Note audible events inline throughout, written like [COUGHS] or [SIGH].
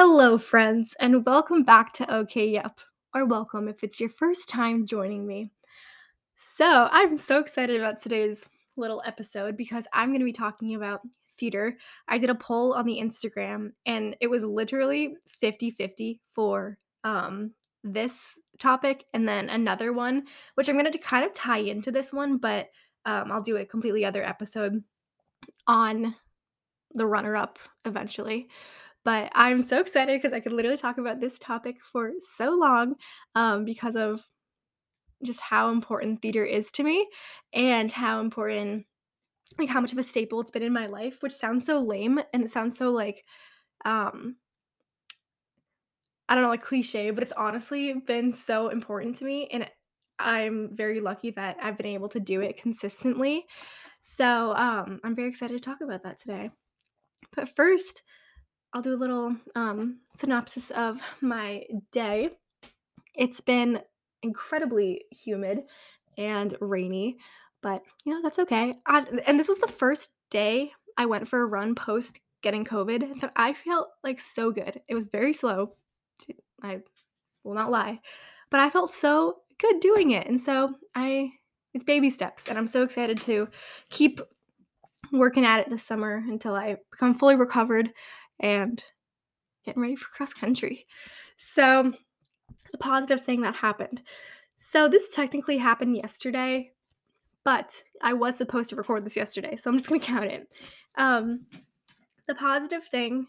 Hello, friends, and welcome back to OK Yep, or welcome if it's your first time joining me. So, I'm so excited about today's little episode because I'm going to be talking about theater. I did a poll on the Instagram, and it was literally 50 50 for um, this topic, and then another one, which I'm going to kind of tie into this one, but um, I'll do a completely other episode on the runner up eventually. But I'm so excited because I could literally talk about this topic for so long um, because of just how important theater is to me and how important, like, how much of a staple it's been in my life, which sounds so lame and it sounds so like, um, I don't know, like cliche, but it's honestly been so important to me. And I'm very lucky that I've been able to do it consistently. So um, I'm very excited to talk about that today. But first, I'll do a little um, synopsis of my day. It's been incredibly humid and rainy, but you know, that's okay. I, and this was the first day I went for a run post getting COVID that I felt like so good. It was very slow. I will not lie, but I felt so good doing it. And so I, it's baby steps, and I'm so excited to keep working at it this summer until I become fully recovered and getting ready for cross country. So, the positive thing that happened. So, this technically happened yesterday, but I was supposed to record this yesterday, so I'm just going [LAUGHS] to count it. Um, the positive thing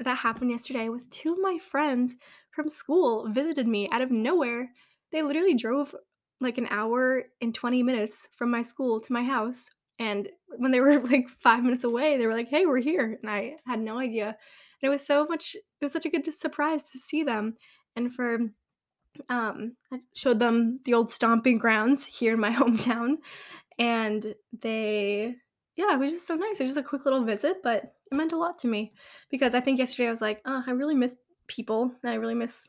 that happened yesterday was two of my friends from school visited me out of nowhere. They literally drove like an hour and 20 minutes from my school to my house. And when they were [LAUGHS] like five minutes away, they were like, hey, we're here. And I had no idea. And it was so much, it was such a good surprise to see them. And for, um, I showed them the old stomping grounds here in my [LAUGHS] hometown. And they, yeah, it was just so nice. It was just a quick little visit, but it meant a lot to me because I think yesterday I was like, oh, I really miss people and I really miss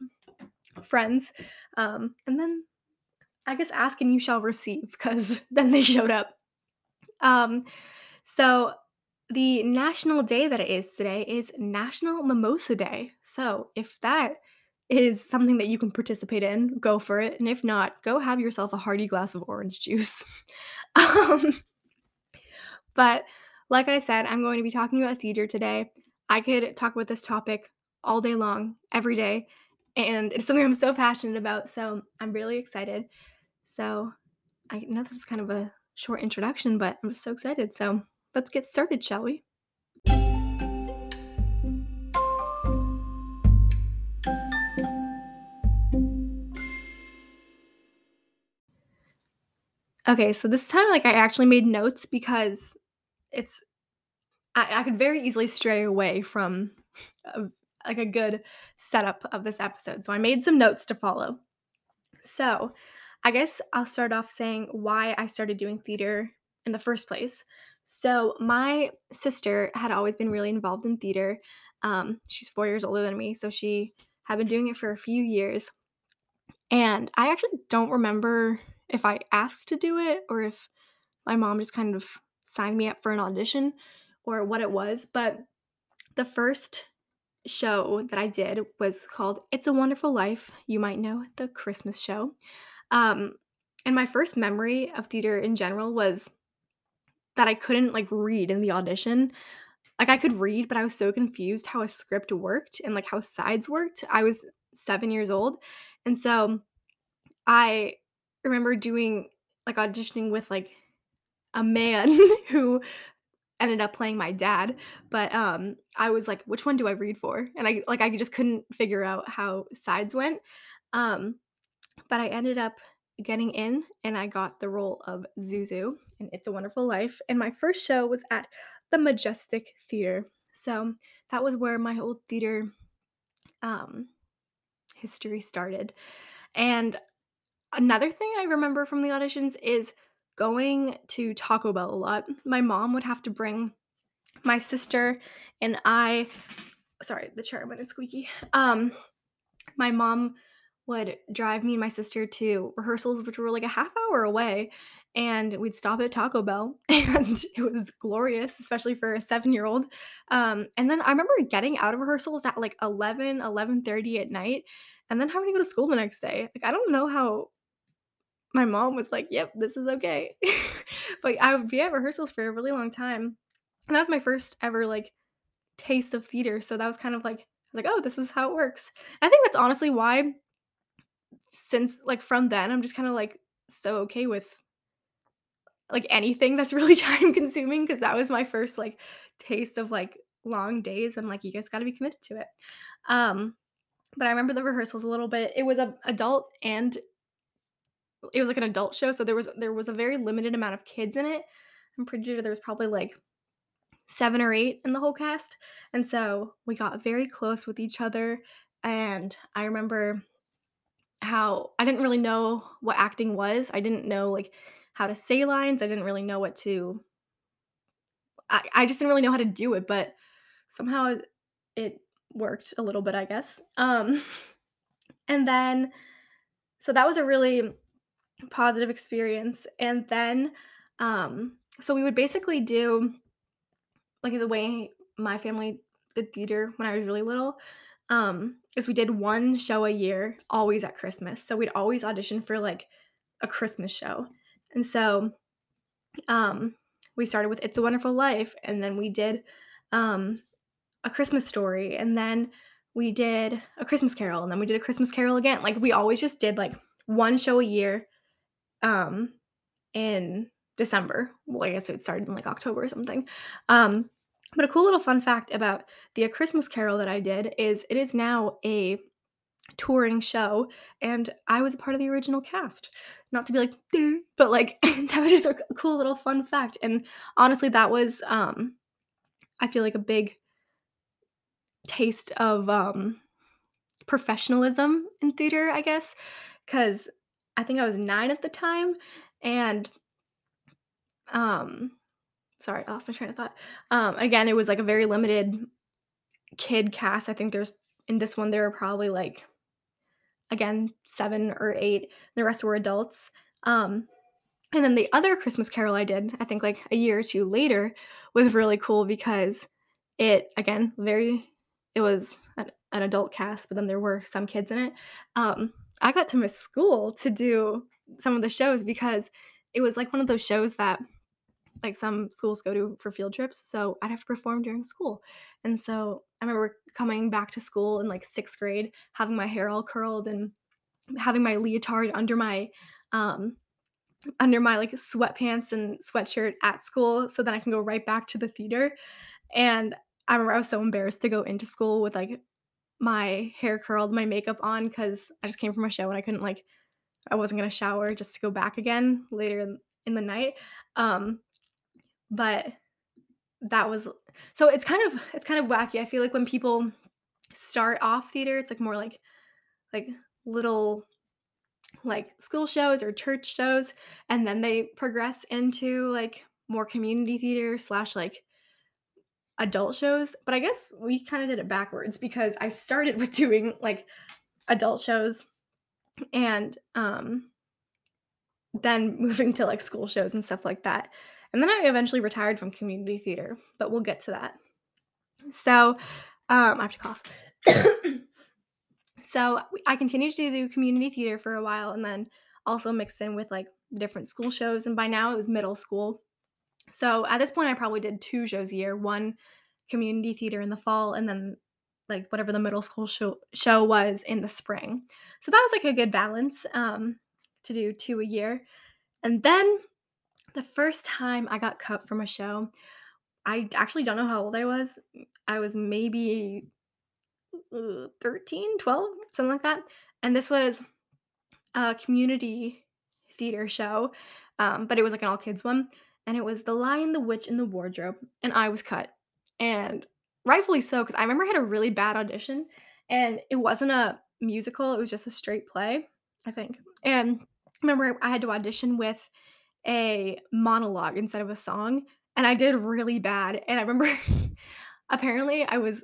friends. Um, and then I guess ask and you shall receive because [LAUGHS] then they showed up. Um, so the national day that it is today is National Mimosa Day. So if that is something that you can participate in, go for it. And if not, go have yourself a hearty glass of orange juice. [LAUGHS] um, but like I said, I'm going to be talking about theater today. I could talk about this topic all day long, every day. And it's something I'm so passionate about. So I'm really excited. So I know this is kind of a short introduction, but I'm so excited. So let's get started, shall we? Okay, so this time, like, I actually made notes because it's I, I could very easily stray away from a, like a good setup of this episode. So I made some notes to follow. So I guess I'll start off saying why I started doing theater in the first place. So, my sister had always been really involved in theater. Um, she's four years older than me, so she had been doing it for a few years. And I actually don't remember if I asked to do it or if my mom just kind of signed me up for an audition or what it was. But the first show that I did was called It's a Wonderful Life. You might know the Christmas show. Um, and my first memory of theater in general was that I couldn't like read in the audition. Like I could read, but I was so confused how a script worked and like how sides worked. I was seven years old. And so I remember doing like auditioning with like a man [LAUGHS] who ended up playing my dad but um i was like which one do i read for and i like i just couldn't figure out how sides went um but I ended up getting in and I got the role of Zuzu in It's a Wonderful Life. And my first show was at the Majestic Theater. So that was where my whole theater um, history started. And another thing I remember from the auditions is going to Taco Bell a lot. My mom would have to bring my sister and I sorry, the chair went squeaky. Um my mom would drive me and my sister to rehearsals, which were like a half hour away, and we'd stop at Taco Bell, [LAUGHS] and it was glorious, especially for a seven-year-old. Um, and then I remember getting out of rehearsals at like 11, 11:30 at night, and then having to go to school the next day. Like, I don't know how my mom was like, "Yep, this is okay." [LAUGHS] But I would be at rehearsals for a really long time, and that was my first ever, like, taste of theater, so that was kind of like like, "Oh, this is how it works." I think that's honestly why since like, from then, I'm just kinda, like, so okay with like, anything that's really [LAUGHS] time consuming because that was my first, like, taste of, like, long days, and, like, you guys gotta be committed to it. Um, but I remember the rehearsals a little bit. It was a adult and it was like an adult show, so there was there was a very limited amount of kids in it. I'm pretty sure there was probably, like, 7 or 8 in the whole cast, and so we got very close with each other, and I remember how I didn't really know what acting was. I didn't know, like, how to say lines, I didn't really know what to I I just didn't really know how to do it, but somehow it worked a little bit, I guess. Um, [LAUGHS] and then so that was a really positive experience, and then, um so we would basically do like, the way my family did theater when I was really little, um, is we did 1 show a year, always at Christmas. So we'd always audition for, like, a Christmas show. And so, um, we started with It's a Wonderful Life, and then we did, um, A Christmas Story, and then we did A Christmas Carol, and then we did A Christmas Carol again. Like, we always just did, like, 1 show a year, um, in December. Well, I guess it started in, like, October or something. Um, but a cool little fun fact about the A Christmas Carol that I did is it is now a touring show, and I was a part of the original cast. Not to be like, but, like, [LAUGHS] that was just a cool little fun fact, and honestly, that was, um, I feel like a big taste of, um, professionalism in theater, I guess, because I think I was 9 at the time, and, um sorry, I lost my train of thought. Um, again, it was, like, a very limited kid cast. I think there's in this one, there were probably, like, again, 7 or 8. The rest were adults. Um, and then the other Christmas Carol I did, I think, like, a year or 2 later, was really cool because it again, very it was an an adult cast, but then there were some kids in it. Um, I got to miss school to do some of the shows because it was, like, one of those shows that like some schools go to for field trips, so I'd have to perform during school. And so I remember coming back to school in like 6th grade, having my hair all curled and having my leotard under my um under my like sweatpants and sweatshirt at school so then I can go right back to the theater. And I remember I was so embarrassed to go into school with like my hair curled, my makeup on cuz I just came from a show and I couldn't like I wasn't going to shower just to go back again later in, in the night. Um but that was so it's kind of it's kind of wacky. I feel like when people start off theater, it's like more like like little like school shows or church shows, and then they progress into like more community theater slash like adult shows. But I guess we kind of did it backwards because I started [LAUGHS] with doing like adult shows and um then moving to like school shows and stuff like that. And then I eventually retired from community theater, but we'll get to that. So, um, I have to cough. [COUGHS] so I continued to do community theater for a while, and then also mixed in with like different school shows. And by now it was middle school. So at this point, I probably did two shows a year: one community theater in the fall, and then like whatever the middle school show show was in the spring. So that was like a good balance um, to do two a year. And then the first time I got cut from a show, I actually don't know how old I was. I was maybe uh, 13, twelve, something like that. And this was a community theater show, um, but it was like an all kids one. And it was The Lion, the Witch, and the Wardrobe. And I was cut. And rightfully so, because I remember I had a really bad audition and it wasn't a musical, it was just a straight play, I think. And I remember I had to audition with a monologue instead of a song, and I did really bad, and I remember [LAUGHS] apparently I was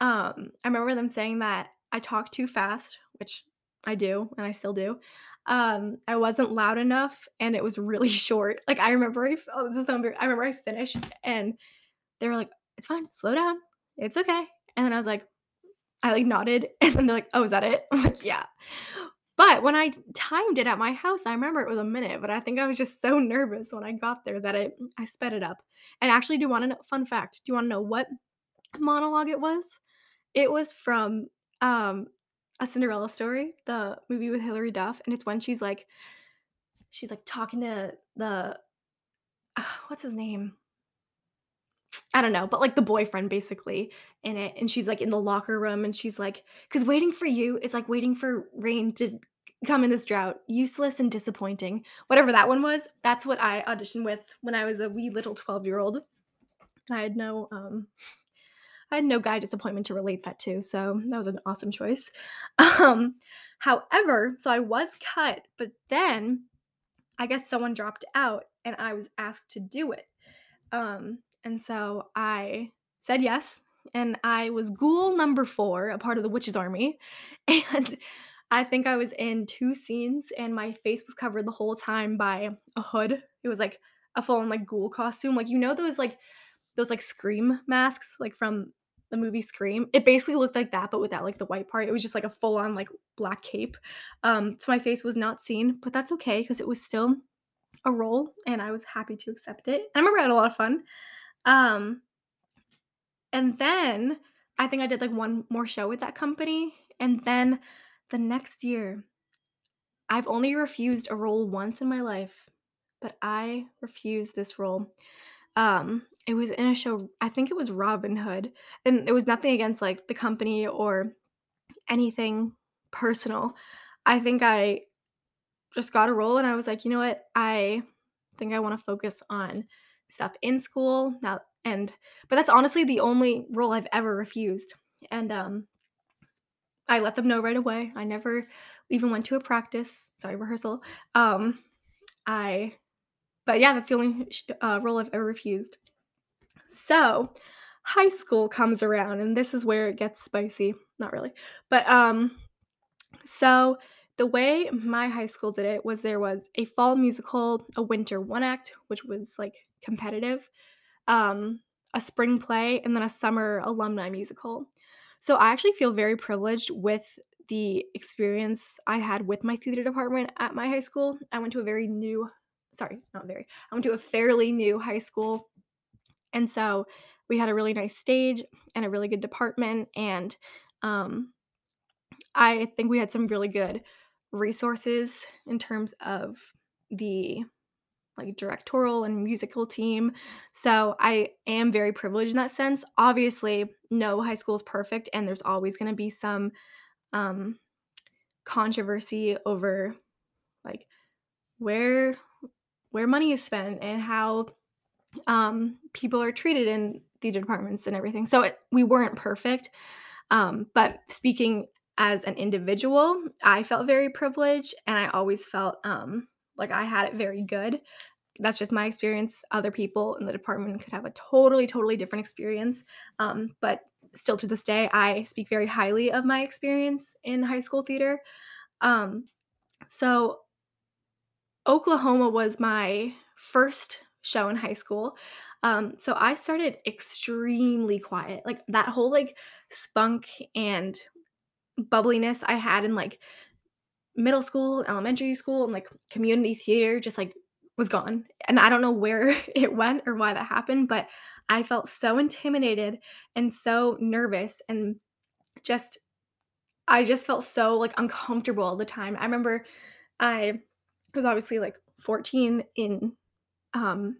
um, I remember them saying that I talked too fast, which I do, and I still do. Um, I wasn't loud enough, and it was really [LAUGHS] short. Like, I remember I oh, this is so embar I remember I finished, and they were like, "It's fine, slow down. It's okay." And then I was like I, like, nodded, [LAUGHS] and then they're like, "Oh, is that it?" I'm like, "Yeah." But when I timed it at my house, I remember it was a minute, but I think I was just so [LAUGHS] nervous when I got there that it I sped it up. And actually, do you wanna know fun fact, do you wanna know what monologue it was? It was from, um, A Cinderella Story, the movie with Hilary Duff, and it's when she's, like she's, like, talking to the [SIGHS] what's his name? I don't know, but, like, the boyfriend basically in it, and she's, like, in the locker room, and she's like, "'Cause waiting for you is like waiting for rain to come in this drought, useless and disappointing." Whatever that one was, that's what I auditioned with when I was a wee little twelve-year-old. I had no, um I had no guy disappointment to relate that to, so that was an awesome choice. [LAUGHS] Um, however, so I was cut, but then I guess someone dropped out, and I was asked to do it. Um, and so I said yes, and I was ghoul number 4, a part of the witch's army, [LAUGHS] and I think I was in 2 scenes, and my face was covered the whole time by a hood. It was like a full-on, like, ghoul costume, like, you know those, like those, like, Scream masks, like, from the movie Scream? It basically looked like that, but without, like, the white part. It was just like a full-on, like, black cape. Um, so my face was not seen, but that's okay because it was still a role, and I was happy to accept it. And I remember I had a lot of fun. Um and then I think I did, like, 1 more show with that company, and then the next year I've only refused a role once in my life, but I refused this role. Um, it was in a show I think it was Robin Hood, and it was nothing against, like, the company or anything personal. I think I just got a role, and I was like, "You know what? I think I wanna focus on stuff in school now" and but that's honestly the only role I've ever refused, and, um I let them know right away. I never even went to a practice sorry, rehearsal. Um, I but yeah, that's the only uh, role I've ever refused. So, high school comes around, and this is where it gets spicy. Not really. But, um, so the way my high school did it was there was a fall musical, a winter one-act, which was, like, competitive, um, a spring play, and then a summer alumni musical. So I actually feel very privileged with the experience I had with my theater department at my high school. I went to a very new sorry, not very. I went to a fairly new high school, and so we had a really nice stage and a really good department, and, um, I think we had some really good resources in terms of the, like, directorial and musical team. So I am very privileged in that sense. Obviously, no high school is perfect, and there's always gonna be some, um, controversy over, like, where where money is spent and how, um, people are treated in theater departments and everything. So it we weren't perfect, um, but speaking as an individual, I felt very privileged, and I always felt, um, like I had it very good. That's just my experience. Other people in the department could have a totally, totally different experience, um, but still to this day, I speak very highly of my experience in high school theater. Um, so Oklahoma was my first show in high school. Um, so I started extremely quiet. Like, that whole, like, spunk and bubbliness I had in, like, middle school, elementary school, and, like, community theater just, like, was gone. And I don't know where [LAUGHS] it went or why that happened, but I felt so intimidated and so nervous and just I just felt so, like, uncomfortable all the time. I remember I was obviously, like, 14 in, um,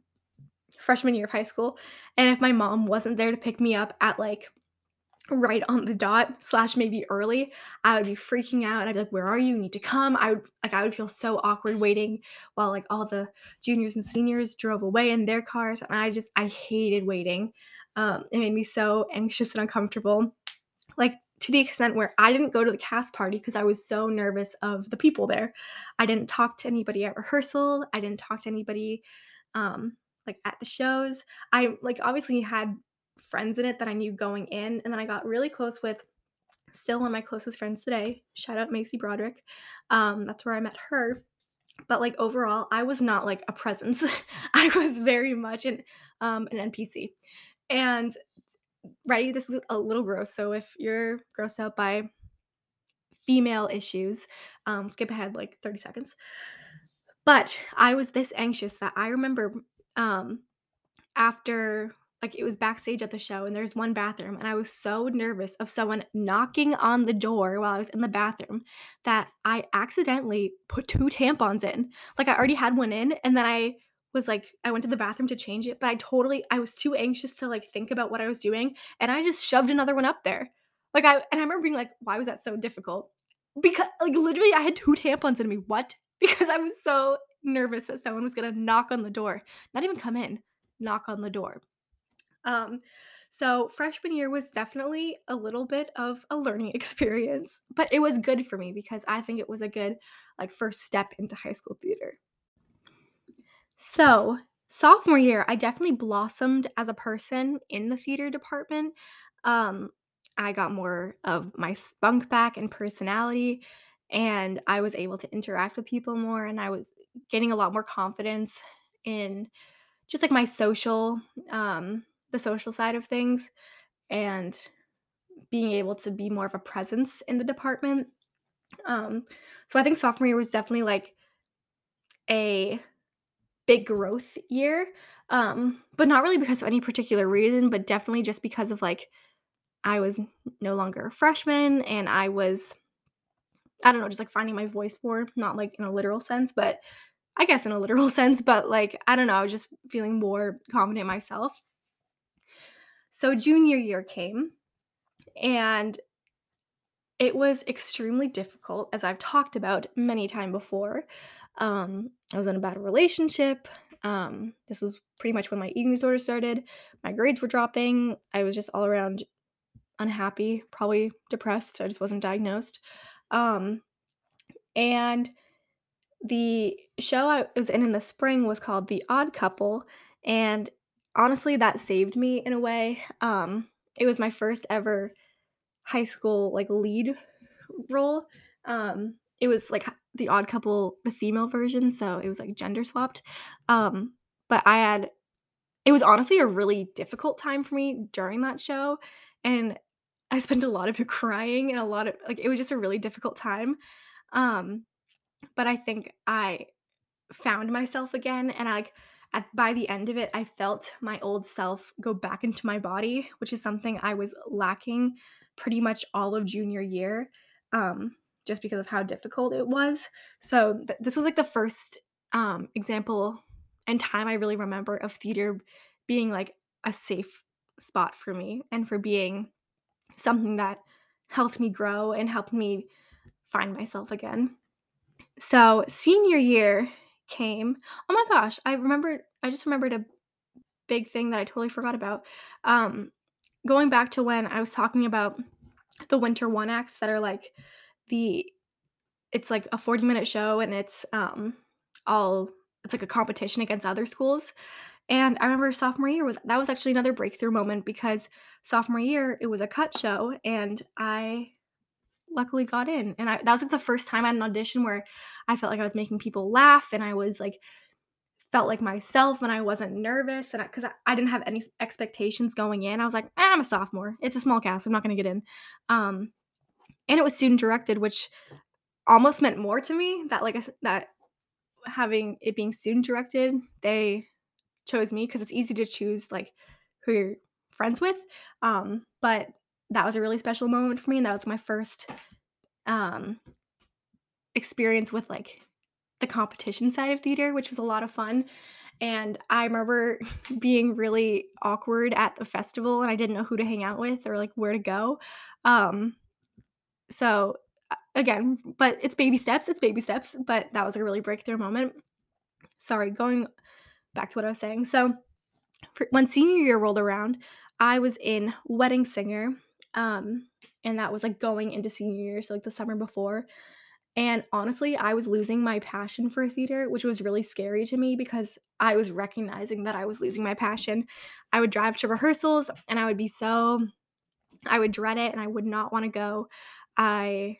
freshman year of high school, and if my mom wasn't there to pick me up at, like, right on the dot slash maybe early, I would be freaking out. I'd be like, "Where are you? You need to come." I would like, I would feel so awkward waiting while, like, all the juniors and seniors drove away in their cars, and I just I hated waiting. Um, it made me so anxious and uncomfortable, like, to the extent where I didn't go to the cast party because I was so nervous of the people there. I didn't talk to anybody at rehearsal, I didn't talk to anybody, um, like, at the shows. I, like, obviously had friends in it that I knew going in, and then I got really close with still one of my closest friends today. Shout out Macy Broderick. Um, that's where I met her. But like overall, I was not like a presence. [LAUGHS] I was very much an um, an NPC. And ready, this is a little gross. So if you're grossed out by female issues, um, skip ahead like 30 seconds. But I was this anxious that I remember um, after like it was backstage at the show and there's one bathroom and I was so nervous of someone knocking on the door while I was in the bathroom that I accidentally put two tampons in. Like I already had one in and then I was like I went to the bathroom to change it, but I totally I was too anxious to like think about what I was doing and I just shoved another one up there. Like I and I remember being like why was that so difficult? Because like literally I had two tampons in me. What? [LAUGHS] Because I was so nervous that someone was going to knock on the door. Not even come in knock on the door. Um, so freshman year was definitely a little bit of a learning [LAUGHS] experience, but it was good for me because I think it was a good like first step into high school theater. So, sophomore year, I definitely blossomed as a person in the theater department. Um, I got more of my spunk back and personality, and I was able to interact with people more, and I was getting a lot more confidence in just like my social um the social side of things and being able to be more of a presence in the department um so i think sophomore year was definitely like a big growth year um but not really because of any particular reason but definitely just because of like i was no longer a freshman and i was i don't know just like finding my voice more not like in a literal sense but I guess in a literal [LAUGHS] sense, but like, I don't know, I was just feeling more confident myself. So junior year came and it was extremely difficult, as I've talked about many time before. Um, I was in a bad relationship. Um, this was pretty much when my eating disorder started. My grades were dropping. I was just all around unhappy, probably depressed. I just wasn't diagnosed. Um, and the show I was in in the spring was called The Odd Couple, and honestly, that saved me in a way. Um, it was my first ever high school like lead role. Um, it was like The Odd Couple, the female version, so it was like gender swapped. Um, but I had it was honestly a really difficult time for me during that show, and I spent a lot of it [LAUGHS] crying and a lot of like it was just a really difficult time. Um, but I think I found myself again and I like at by the end of it I felt my old self go back into my body, which is something I was lacking pretty much all of junior year. Um just because of how difficult it was. So th- this was like the first um example and time I really remember of theater being like a safe spot for me and for being something that helped me grow and helped me find myself again. So senior year came. Oh my gosh, I remembered I just remembered a big thing that I totally forgot about. Um going back to when I was talking about the winter one acts that are like the it's like a 40 minute show and it's um all it's like a competition against other schools. And I remember sophomore year was that was actually another breakthrough moment because sophomore year it was a cut show and I luckily got in. And I that was like the first time I had an audition where I felt like I was making people laugh and I was like felt like myself and I wasn't nervous and because I, I, I, didn't have any expectations going in. I was like, ah, I'm a sophomore. It's a small cast. I'm not going to get in. Um, and it was student directed, which almost meant more to me that like that having it being student directed, they chose me because it's easy to choose like who you're friends with. Um, but that was a really special moment for me and that was my first um experience with like the competition side of theater which was a lot of fun. And i remember [LAUGHS] being really awkward at the festival and i didn't know who to hang out with or like where to go. Um so again but it's baby steps it's baby steps but that was a really breakthrough moment. Sorry going back to what i was saying. So when senior year rolled around i was in wedding singer um, and that was like going into senior year, so like the summer before. And honestly, I was losing my passion for theater, which was really scary to me because I was recognizing that I was losing my passion. I would drive to rehearsals and I would be so I would dread it and I would not want to go. I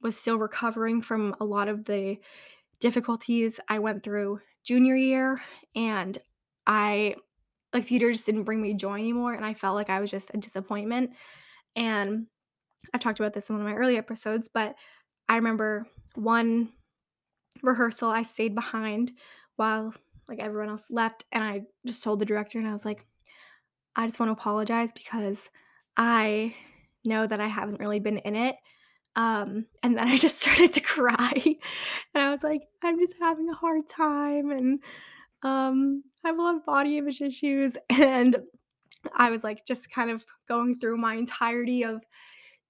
was still recovering from a lot of the difficulties I went through junior year and I like theater just didn't bring me joy anymore and I felt like I was just a disappointment. And I've talked about this in one of my early episodes, but I remember one rehearsal I stayed behind while like everyone else left and I just told the director and I was like I just want to apologize because I know that I haven't really been in it. Um, and then I [LAUGHS] just started to cry. and I was like, I'm just having a hard time and um I have a lot of body image issues [LAUGHS] and I was like just kind of going through my entirety of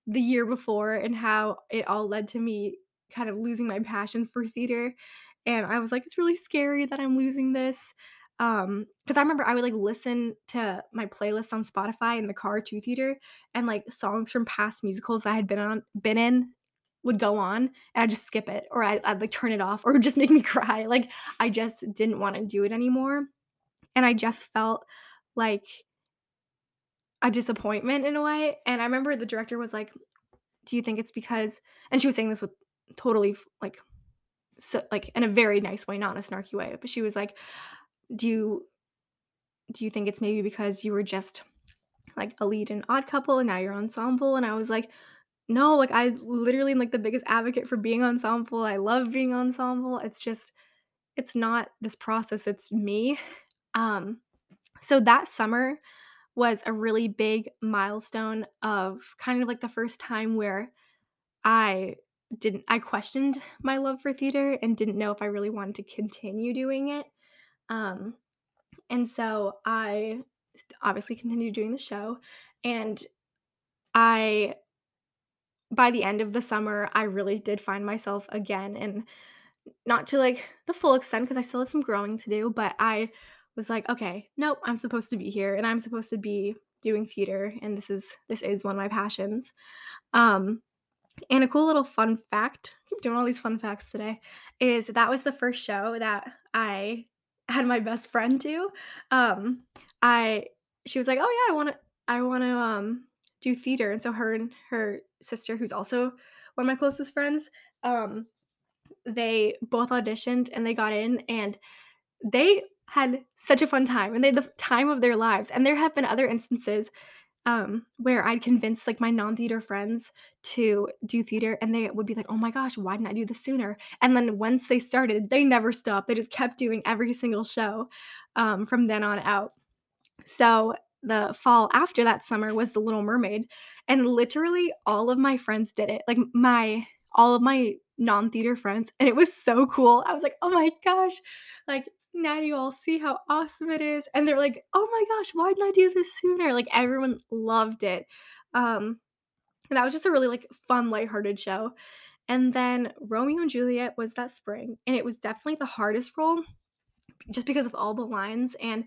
the year before and how it all led to me kind of losing my passion for theater. And I was like, it's really scary that I'm losing this. Um, because I remember I would like listen to my playlist on Spotify in the car to theater and like songs from past musicals I had been on been in would go on and I'd just skip it or I'd, I'd like turn it off or it [LAUGHS] just make me cry. Like I just didn't want to do it anymore. And I just felt like a disappointment in a way, and I remember the director was like, "Do you think it's because" and she was saying this with totally like, so like, in a very nice way, not in a snarky way, but she was like, "Do you do you think it's maybe because you were just, like, a lead in Odd Couple and now you're ensemble?" And I was like, "No, like, I literally am, like, the biggest advocate for being ensemble, I love being ensemble, it's just it's not this process, it's me." Um, so that summer was a really big milestone of kind of like the first time where I didn't I questioned my love for theater and didn't know if I really wanted to continue doing it. Um, and so I obviously continued doing the show and I by the end of the summer I really did find myself again and not to like the full extent because I still had some growing to do, but I was like, okay, nope, I'm supposed to be here and I'm supposed to be doing theater and this is this is one of my passions. Um and a cool little fun fact, I keep doing all these fun facts today, is that was the first show that I had my best friend do. Um I she was like, "Oh yeah, I want to I want to um do theater." And so her and her sister who's also one of my closest friends, um they both auditioned and they got in and they had such a fun time and they had the time of their lives. And there have been other instances um, where I'd convince like my non-theater friends to do theater and they would be like, "Oh my gosh, why didn't I do this sooner?" And then once they started, they never stopped. They just kept doing every single show um, from then on out. So the fall after that summer was The Little Mermaid, and literally all of my friends did it. Like my all of my non-theater friends, and it was so cool. I was like, "Oh my gosh." Like now you all see how awesome it is. And they're like, "Oh my gosh, why didn't I do this sooner?" Like everyone loved it. Um and that was just a really like fun lighthearted show. And then Romeo and Juliet was that spring, and it was definitely the hardest role just because of all the lines and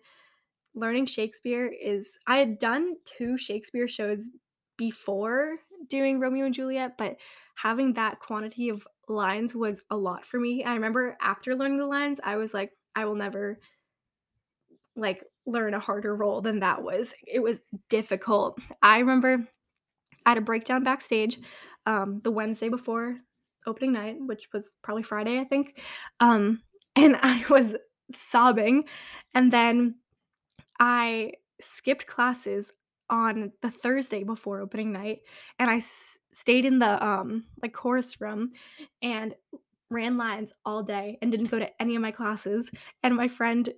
learning Shakespeare is I had done 2 Shakespeare shows before doing Romeo and Juliet, but having that quantity of lines was a lot for me. I remember after learning the lines, I was like, I will never like learn a harder role than that was. It was difficult. I remember I had a breakdown backstage um, the Wednesday before opening night, which was probably Friday, I think. Um, and [LAUGHS] I was sobbing. And then I skipped classes on the Thursday before opening night and I s- stayed in the um like chorus room and ran lines all day and didn't go to any of my classes and my friend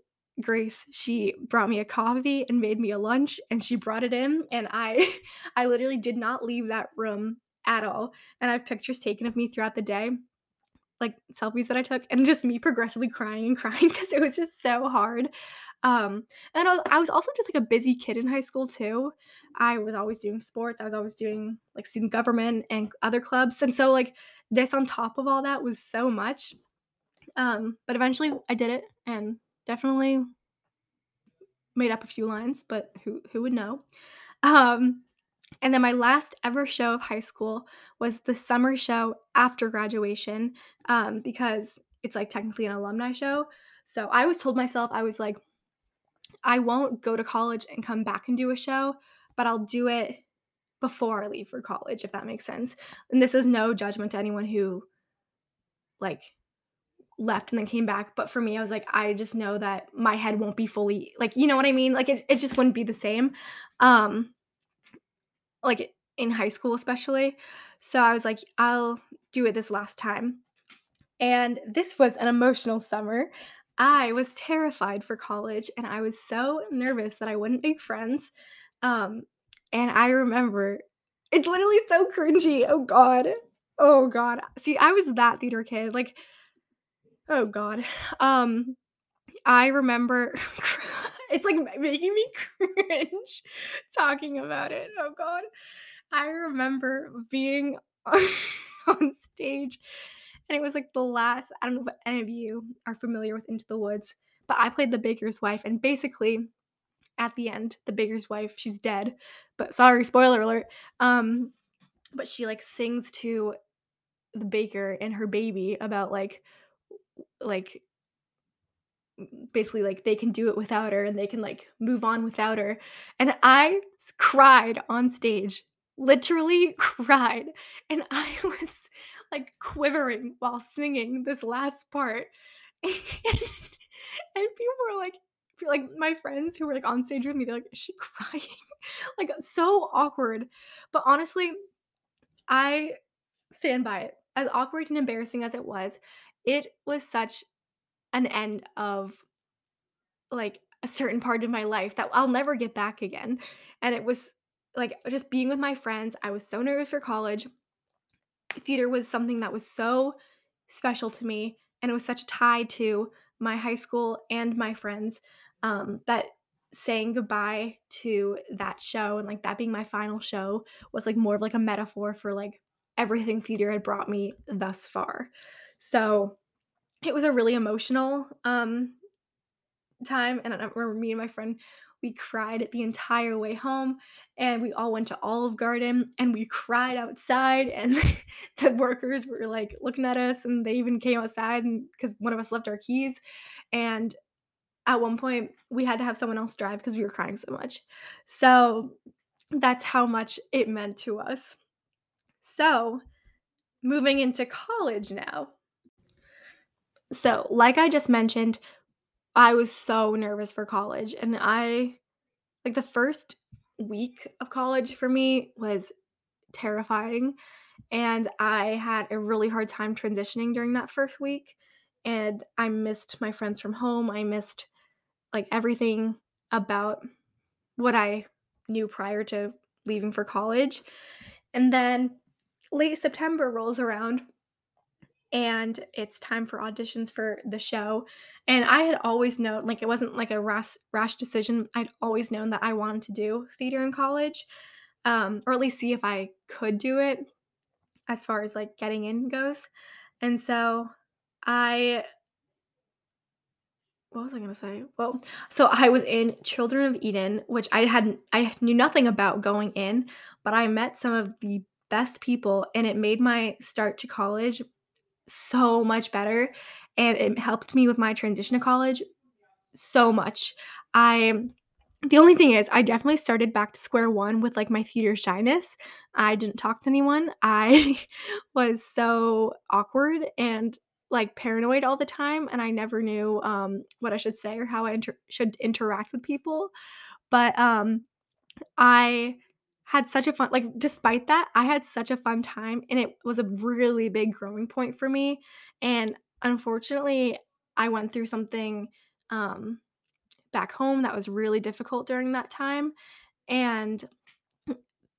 Grace she brought me a coffee and made me a lunch and she brought it in and I [LAUGHS] I literally did not leave that room at all and I have pictures taken of me throughout the day like selfies that I took and just me progressively crying and [LAUGHS] crying because it was just so hard. Um, and I, was also just like a busy kid in high school too. I was always doing sports. I was always doing like student government and other clubs. And so like this on top of all that was so much. Um, but eventually I did it and definitely made up a few lines, but who who would know? Um, and then my last ever show of high school was the summer show after graduation, um, because it's like technically an alumni show. So I always told myself, I was like, I won't go to college and come back and do a show, but I'll do it before I leave for college, if that makes sense. And this is no judgment to anyone who like left and then came back. But for me, I was like, I just know that my head won't be fully like, you know what I mean? Like it, it just wouldn't be the same. Um like in high school especially. So I was like, I'll do it this last time. And this was an emotional summer. I was terrified for college and I was so nervous that I wouldn't make friends. Um, and I remember it's literally so cringy. Oh God. Oh God. See, I was that theater kid. Like, oh God. Um, I remember [LAUGHS] it's like making me cringe [LAUGHS] talking about it. Oh God. I remember being [LAUGHS] on stage and it was like the last, I don't know if any of you are familiar with Into the Woods, but I played the baker's wife. And basically, at the end, the baker's wife, she's dead. But sorry, spoiler alert. Um, but she like sings to the baker and her baby about like like basically like they can do it without her and they can like move on without her. And I cried on stage. Literally [LAUGHS] cried. And I [LAUGHS] was like quivering while singing this last part. [LAUGHS] and, people were like, like my friends who were like on stage with me, they're like, is she [LAUGHS] crying? like so awkward. But honestly, I stand by it. As awkward and embarrassing as it was, it was such an end of like a certain part of my life that I'll never get back again. And it was like just being with my friends. I was so nervous for college theater was something that was so special to me and it was such a tie to my high school and my friends um, that saying goodbye to that show and like that being my final show was like more of like a metaphor for like everything theater had brought me thus far. So it was a really emotional um time and i remember me and my friend we cried the entire way home and we all went to Olive Garden and we cried outside and [LAUGHS] the workers were like looking at us and they even came outside because one of us left our keys and at one point we had to have someone else drive because we were crying so much. So that's how much it meant to us. So, moving into college now. So, like I just mentioned, I was so nervous for college and I like the first week of college for me was terrifying and I had a really hard time transitioning during that first week and I missed my friends from home. I missed like everything about what I knew prior to leaving for college. And then late September rolls around and it's time for auditions for the show. And I had always known, like, it wasn't like a rash, rash decision. I'd always known that I wanted to do theater in college, um, or at least see if I could do it as far as like getting in goes. And so I, what was I gonna say? Well, so I was in Children of Eden, which I hadn't, I knew nothing about going in, but I met some of the best people and it made my start to college so much better and it helped me with my transition to college so much. I the only thing is I definitely started back to square one with like my theater shyness. I didn't talk to anyone. [LAUGHS] I was so awkward and like paranoid all the time and I never knew um what I should say or how I inter- should interact with people. But um I had such a fun like despite that, I had such a fun time and it was a really big growing point for me. And unfortunately, I went through something um back home that was really difficult during that time and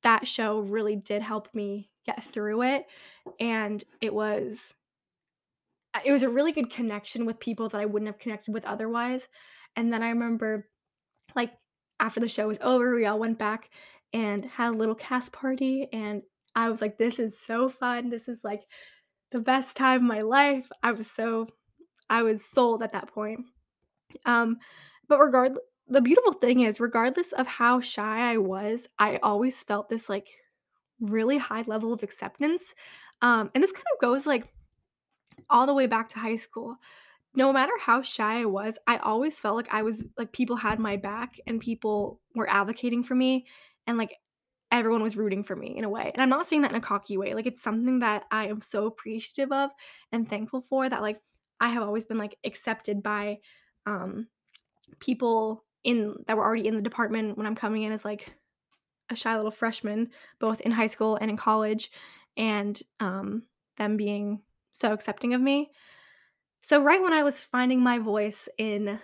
that show really did help me get through it and it was it was a really good connection with people that I wouldn't have connected with otherwise. And then I remember like after the show was over, we all went back and had a little cast party and I was like this is so fun. This is like the best time of my life. I was so I was sold at that point. Um but regardless the beautiful thing is regardless of how shy I was, I always felt this like really high level of acceptance. Um and this kind of goes like all the way back to high school. No matter how shy I was, I always felt like I was like people had my back and people were advocating for me and like everyone was rooting for me in a way. And I'm not saying that in a cocky way. Like it's something that I am so appreciative of and thankful for that like I have always been like accepted by um people in that were already in the department when I'm coming in as like a shy little freshman, both in high school and in college, and um them being so accepting of me. So right when I was finding my voice in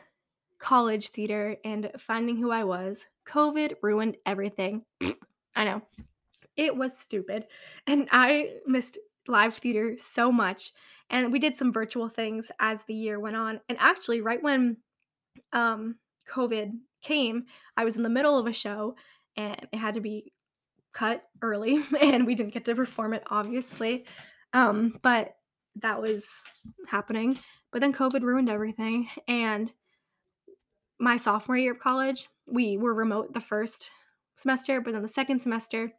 college theater and finding who I was, COVID ruined everything. [SNIFFS] I know. It was stupid. And I missed live theater so much. And we did some virtual things as the year went on. And actually, right when um, COVID came, I was in the middle of a show and it had to be cut early [LAUGHS] and we didn't get to perform it, obviously. Um, but that was happening. But then COVID ruined everything. And my sophomore year of college, we were remote the first semester, but then the second semester,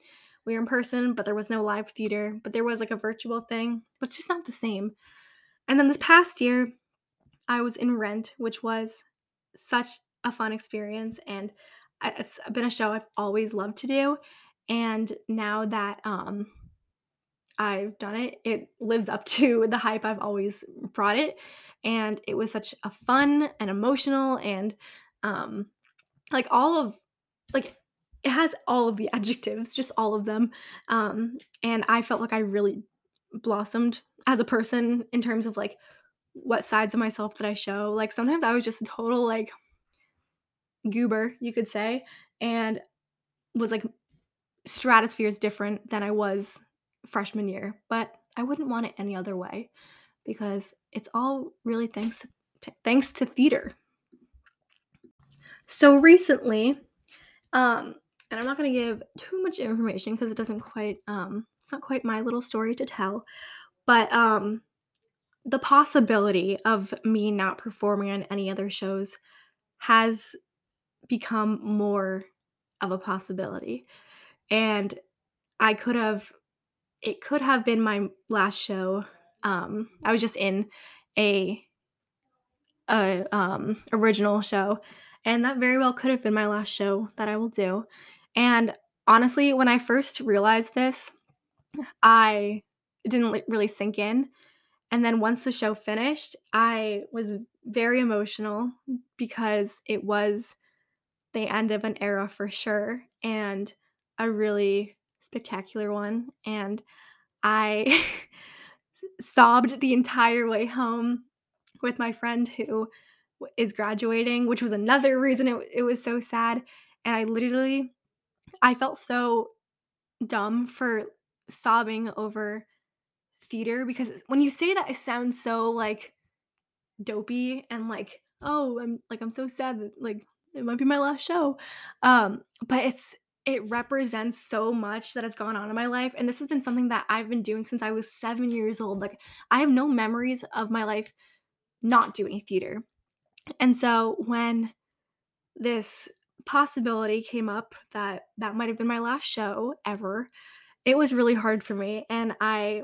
we were in person, but there was no live theater, but there was like a virtual thing, but it's just not the same. And then this past year, I was in Rent, which was such a fun experience, and it's been a show I've always loved to do. And now that um, I've done it, it lives up to the hype I've always brought it. And it was such a fun and emotional and um, like all of like it has all of the [LAUGHS] adjectives, just all of them. Um, and I felt like I really blossomed as a person in terms of like what sides of myself that I show. Like sometimes I was just a total like goober, you could say, and was like stratospheres different than I was freshman year. But I wouldn't want it any other way because it's all really thanks to, thanks to theater. So recently, um, and I'm not going to give too much information because it doesn't quite um it's not quite my little story to tell, but um the possibility of me not performing on any other shows has become more of a possibility. And I could have it could have been my last show. Um I was just in a a um original show and that very well could have been my last show that I will do. And honestly, when I first realized this, I didn't really sink in. And then once the show finished, I was very emotional because it was the end of an era for sure and a really spectacular one. And I [LAUGHS] sobbed the entire way home with my friend who is graduating, which was another reason it, it was so sad. And I literally I felt so dumb for sobbing over theater because when you say that it sounds so like dopey and like oh I'm like I'm so sad that like it might be my last show um but it's it represents so much that has gone on in my life and this has been something that I've been doing since I was 7 years old like I have no memories of my life not doing theater and so when this possibility came up that that might have been my last show ever. It was really hard for me and I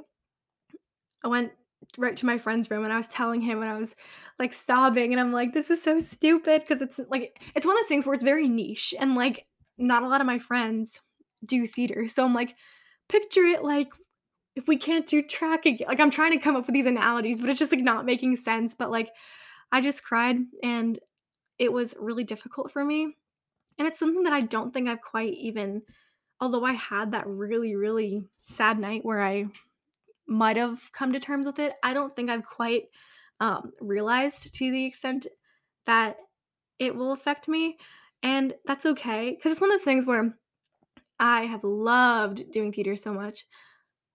I went right to my friend's room and I was telling him and I was like sobbing and I'm like this is so stupid because it's like it's one of those things where it's very niche and like not a lot of my friends do theater. So I'm like picture it like if we can't do track again. Like I'm trying to come up with these analogies but it's just like not making sense but like I just cried and it was really difficult for me and it's something that I don't think I've quite even although I had that really, really sad night where I might have come to terms with it, I don't think I've quite um, realized to the extent that it will affect me. And that's okay. Because it's one of those things where I have loved doing theater so much,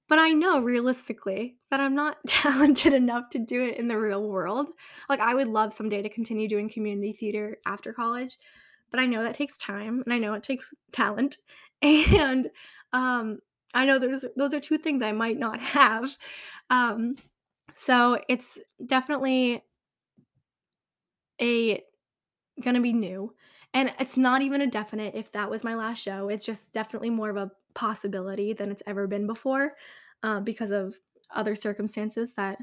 but I know realistically that I'm not [LAUGHS] talented enough to do it in the real world. Like, I would love someday to continue doing community theater after college, but I know that takes time and I know it takes talent. [LAUGHS] And um, I know there's those are two things I might not [LAUGHS] have. Um, so it's definitely a gonna be new. And it's not even a definite if that was my last show. It's just definitely more of a possibility than it's ever been before uh, because of other circumstances that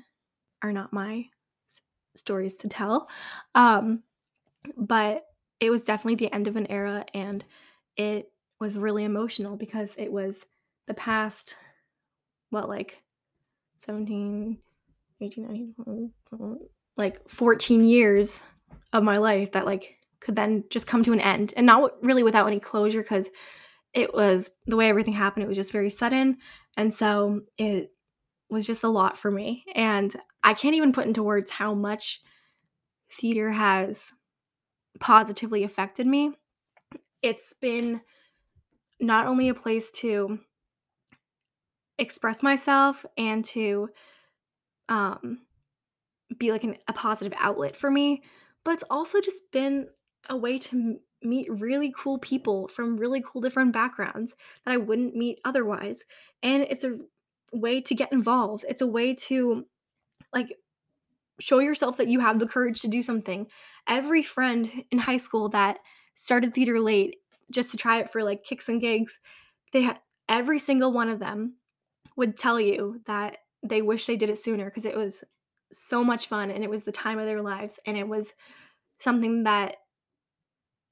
are not my s- stories to tell. Um, but it was definitely the end of an era and it was really emotional because it was the past what like 17 18 19 like 14 years of my life that like could then just come to an end and not really without any closure because it was the way everything happened it was just very sudden and so it was just a lot for me and i can't even put into words how much theater has positively affected me. It's been not only a place to express myself and to um, be like an, a positive outlet for me, but it's also just been a way to m- meet really cool people from really cool different backgrounds that I wouldn't meet otherwise. And it's a way to get involved. It's a way to like show yourself that you have the courage to do something. Every friend in high school that started theater late just to try it for like kicks and gigs, they had every single one of them would tell you that they wish they did it sooner because it was so much fun and it was the time of their lives and it was something that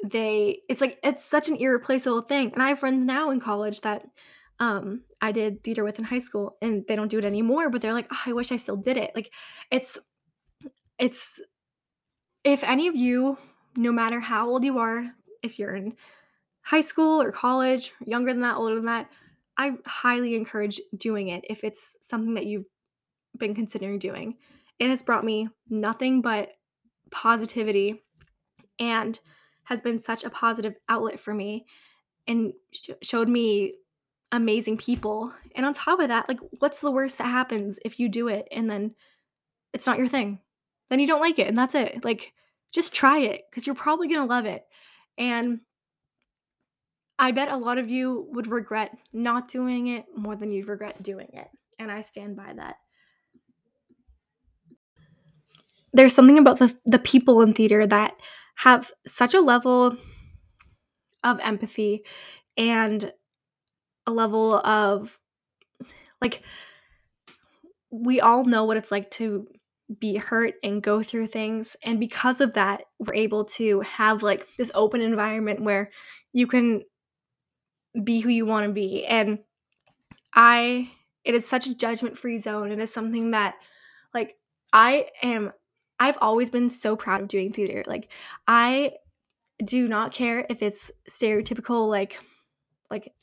they it's like it's such an irreplaceable thing and i have friends now in college that um i did theater with in high school and they don't do it anymore but they're like oh, i wish i still did it. Like it's it's if any of you no matter how old you are if you're in high school or college younger than that older than that i highly encourage doing it if it's something that you've been considering doing it has brought me nothing but positivity and has been such a positive outlet for me and sh- showed me amazing people. And on top of that, like, what's the worst that happens if you do it and then it's not your thing? Then you don't like it and that's it. Like, just try it because you're probably going to love it. And I bet a lot of you would regret not doing it more than you'd regret doing it. And I stand by that there's something about the the people in theater that have such a level of empathy and a level of like we all know what it's like to be hurt and go through things. And because of that we're able to have like this open environment where you can be who you want to be. And i it is such a judgment free zone. It is something that like i am I've always been so proud of doing theater. Like I do not care if it's stereotypical like like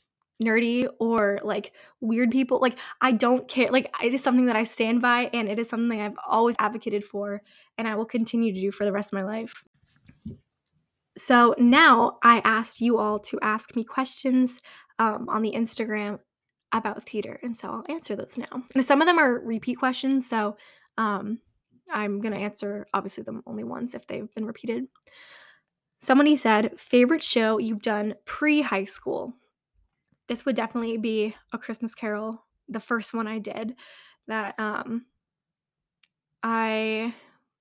nerdy or like weird people. Like I don't care. Like it is something that I stand by and it is something I've always advocated for and I will continue to do for the rest of my life. So now I asked you all to ask me questions um, on the Instagram about theater, and so I'll answer those now. And some of them are repeat questions, so um, I'm going to answer obviously the only ones if they've been repeated. Somebody said, favorite show you've done pre high school. This would definitely be A Christmas Carol, the first one I did. That um, I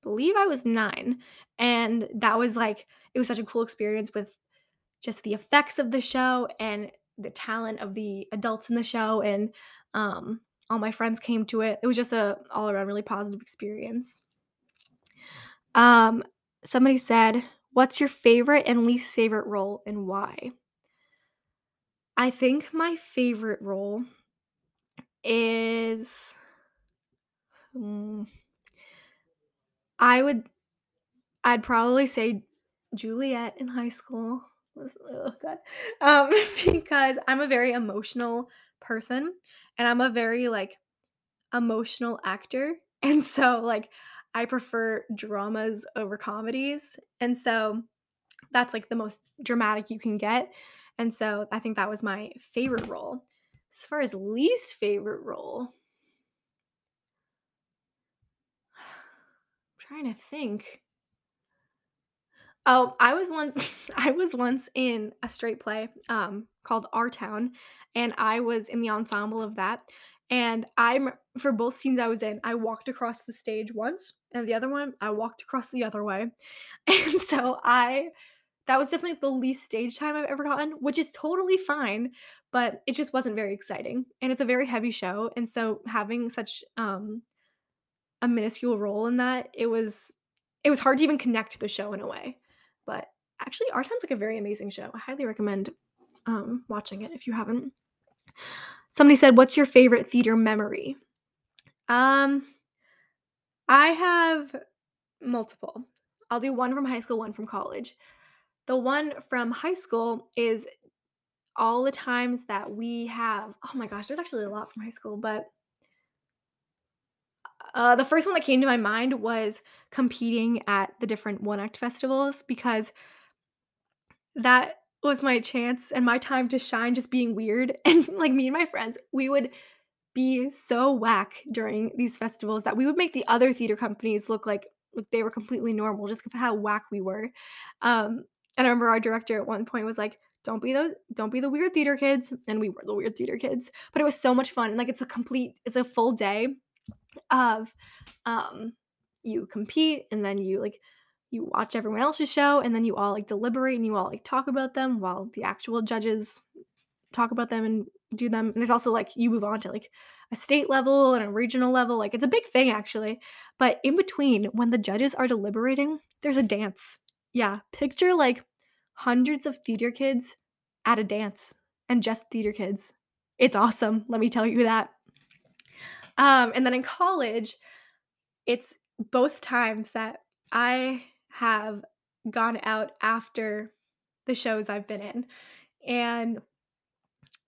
believe I was nine. And that was like, it was such a cool experience with just the effects of the show and the talent of the adults in the show. And um, all my friends came to it. It was just a all around really positive experience. Um, somebody said, "What's your favorite and least favorite role and why?" I think my favorite role is hmm, I would I'd probably say Juliet in high school. Oh god. Um, [LAUGHS] because I'm a very emotional person and I'm a very like emotional actor. [LAUGHS] And so like I prefer dramas over comedies. And so that's like the most dramatic you can get. And so I think that was my favorite role. As far as least favorite role, [SIGHS] I'm trying to think. Oh, I was once [LAUGHS] I was once in a straight play um called Our Town and I was in the ensemble of that. And I'm for both scenes I was in, I walked across the stage once and the other one I walked across the other way. [LAUGHS] And so I that was definitely the least stage time I've ever gotten, which is totally fine, but it just wasn't very exciting. And it's a very heavy show, and so having such um a minuscule role in that, it was it was hard to even connect to the show in a way. But actually, Our Town's like a very amazing show. I highly recommend um, watching it if you haven't. Somebody said, "What's your favorite theater memory?" Um, I have multiple. I'll do one from high school, one from college. The one from high school is all the times that we have oh my gosh, there's actually a lot from high school, but uh, the first one that came to my mind was competing at the different one act festivals because that was my chance and my time to shine just being weird. [LAUGHS] And like me and my friends, we would be so whack during these festivals that we would make the other theater companies look like like they were completely normal just how whack we were. Um, and I remember our director at one point was like, "Don't be those, don't be the weird theater kids," and we were the weird theater kids. But it was so much fun. And like it's a complete, it's a full day of, um, you compete and then you like you watch everyone else's show and then you all like deliberate and you all like talk about them while the actual judges talk about them and do them. And there's also like you move on to like a state level and a regional level. Like it's a big thing actually. But in between, when the judges are deliberating, there's a dance. Yeah, picture like hundreds of theater kids at a dance and just theater kids. It's awesome, let me tell you that. Um, and then in college, it's both times that I have gone out after the shows I've been in. And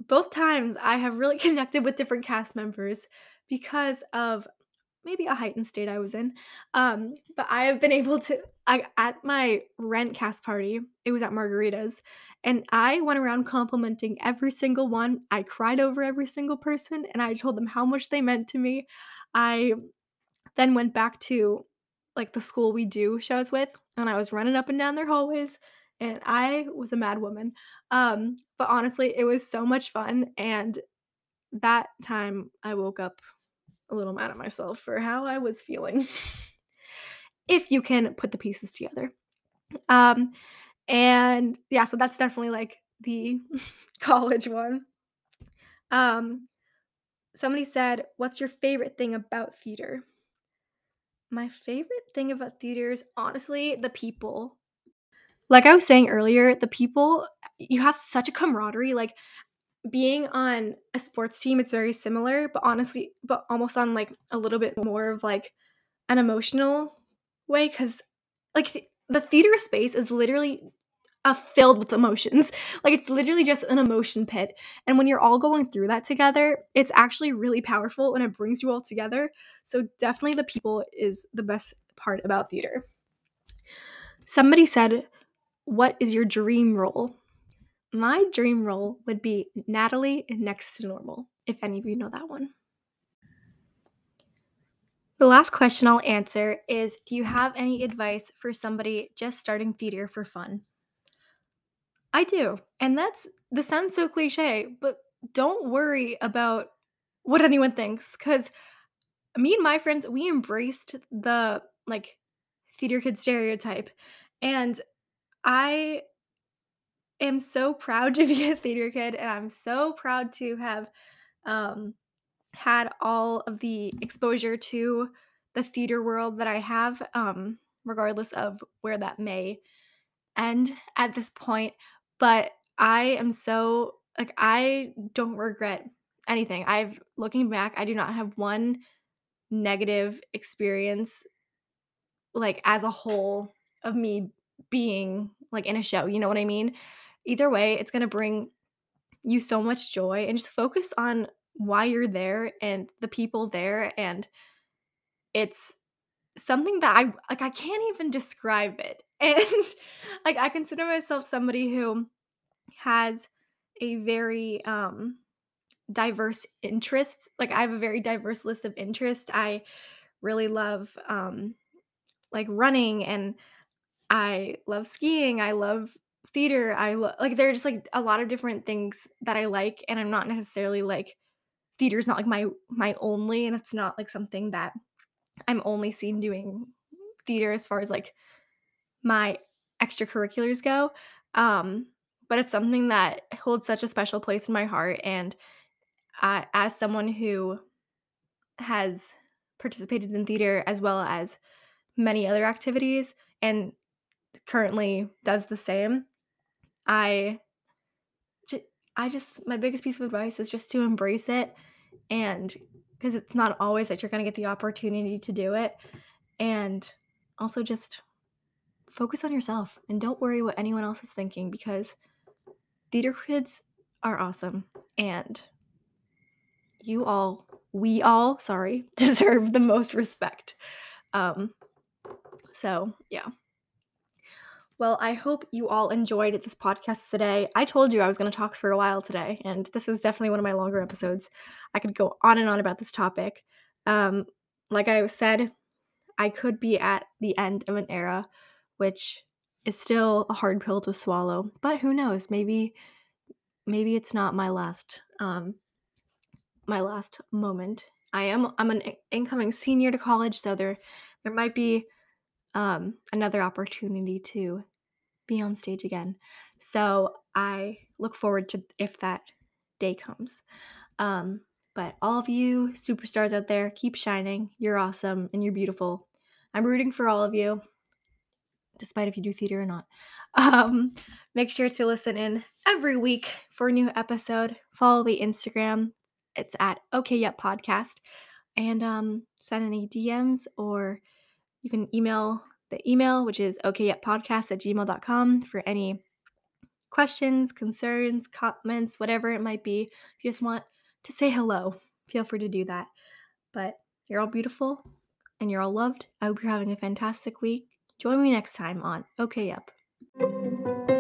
both times I have really [LAUGHS] connected with different cast members because of maybe a heightened state I was in. Um, but I have been [LAUGHS] able to I at my rent cast party, it was at Margaritas, and I went around complimenting every single one. I cried over every single person and I told them how much they meant to me. I then went back to like the school we do shows with and I was running up and down their hallways and I was a mad woman. Um, but honestly, it was so much fun and that time I woke up a little mad at myself for how I was feeling. [LAUGHS] if you can put the pieces together. Um and yeah, so that's definitely like the [LAUGHS] college one. Um somebody said, "What's your favorite thing about theater?" My favorite thing about theater is honestly the people. Like I was saying earlier, the people you have such a camaraderie like being on a sports team it's very similar but honestly but almost on like a little bit more of like an emotional way cuz like th- the theater space is literally uh, filled with emotions. [LAUGHS] Like it's literally just an emotion pit. And when you're all going through that together, it's actually really powerful and it brings you all together. So definitely the people is the best part about theater. Somebody said, "What is your dream role?" My dream role would be Natalie in Next to Normal, if any of you know that one. The last question I'll answer is Do you have any advice for somebody just starting theater for fun? I do. And that's this sounds so cliche, but don't worry about what anyone thinks cuz me and my friends we embraced the like theater kid stereotype and I am so proud [LAUGHS] to be a theater kid and I'm so proud to have um had all of the exposure to the theater world that I have um regardless of where that may end at this point but I am so like I don't regret anything. I've looking back, I do not have one negative experience like as a whole of me being like in a show, you know what I mean? Either way, it's going to bring you so much joy and just focus on why you're there and the people there and it's something that I like I can't even describe it. [LAUGHS] And like I consider myself somebody who has a very um diverse interests. Like I have a very diverse list of interests. I really love um like running and I love skiing. I love theater. I love like there are just like a lot of different things that I like and I'm not necessarily like theater is not like my my only and it's not like something that I'm only seen doing theater as far as like my extracurriculars go. Um but it's something that holds such a special place in my heart and I, as someone who has participated in theater as well as many other activities and currently does the same i I just my biggest piece of advice is just to embrace it and because it's not always that you're going to get the opportunity to do it and also just focus on yourself and don't worry what anyone else is thinking because theater kids are awesome and you all we all sorry [LAUGHS] deserve the most respect um so yeah well, I hope you all enjoyed this podcast today. I told you I was going to talk for a while today, and this is definitely one of my longer episodes. I could go on and on about this topic. Um, like I said, I could be at the end of an era, which is still a hard pill to swallow. But who knows? Maybe, maybe it's not my last, um, my last moment. I am. I'm an incoming senior to college, so there, there might be um, another opportunity to be on stage again. So I look forward to if that day comes. Um, but all of you superstars out there, keep shining. You're awesome and you're beautiful. I'm rooting for all of you, despite if you do theater or not. [LAUGHS] Um, make sure to listen in every week for a new episode. Follow the Instagram. It's at OK Yep Podcast. And um, send any DMs or you can email the email, which is okyeppodcast at gmail.com for any questions, concerns, comments, whatever it might be. If you just want to say hello, feel free to do that. But you're all beautiful and you're all loved. I hope you're having a fantastic week. Join me next time on OK Yep.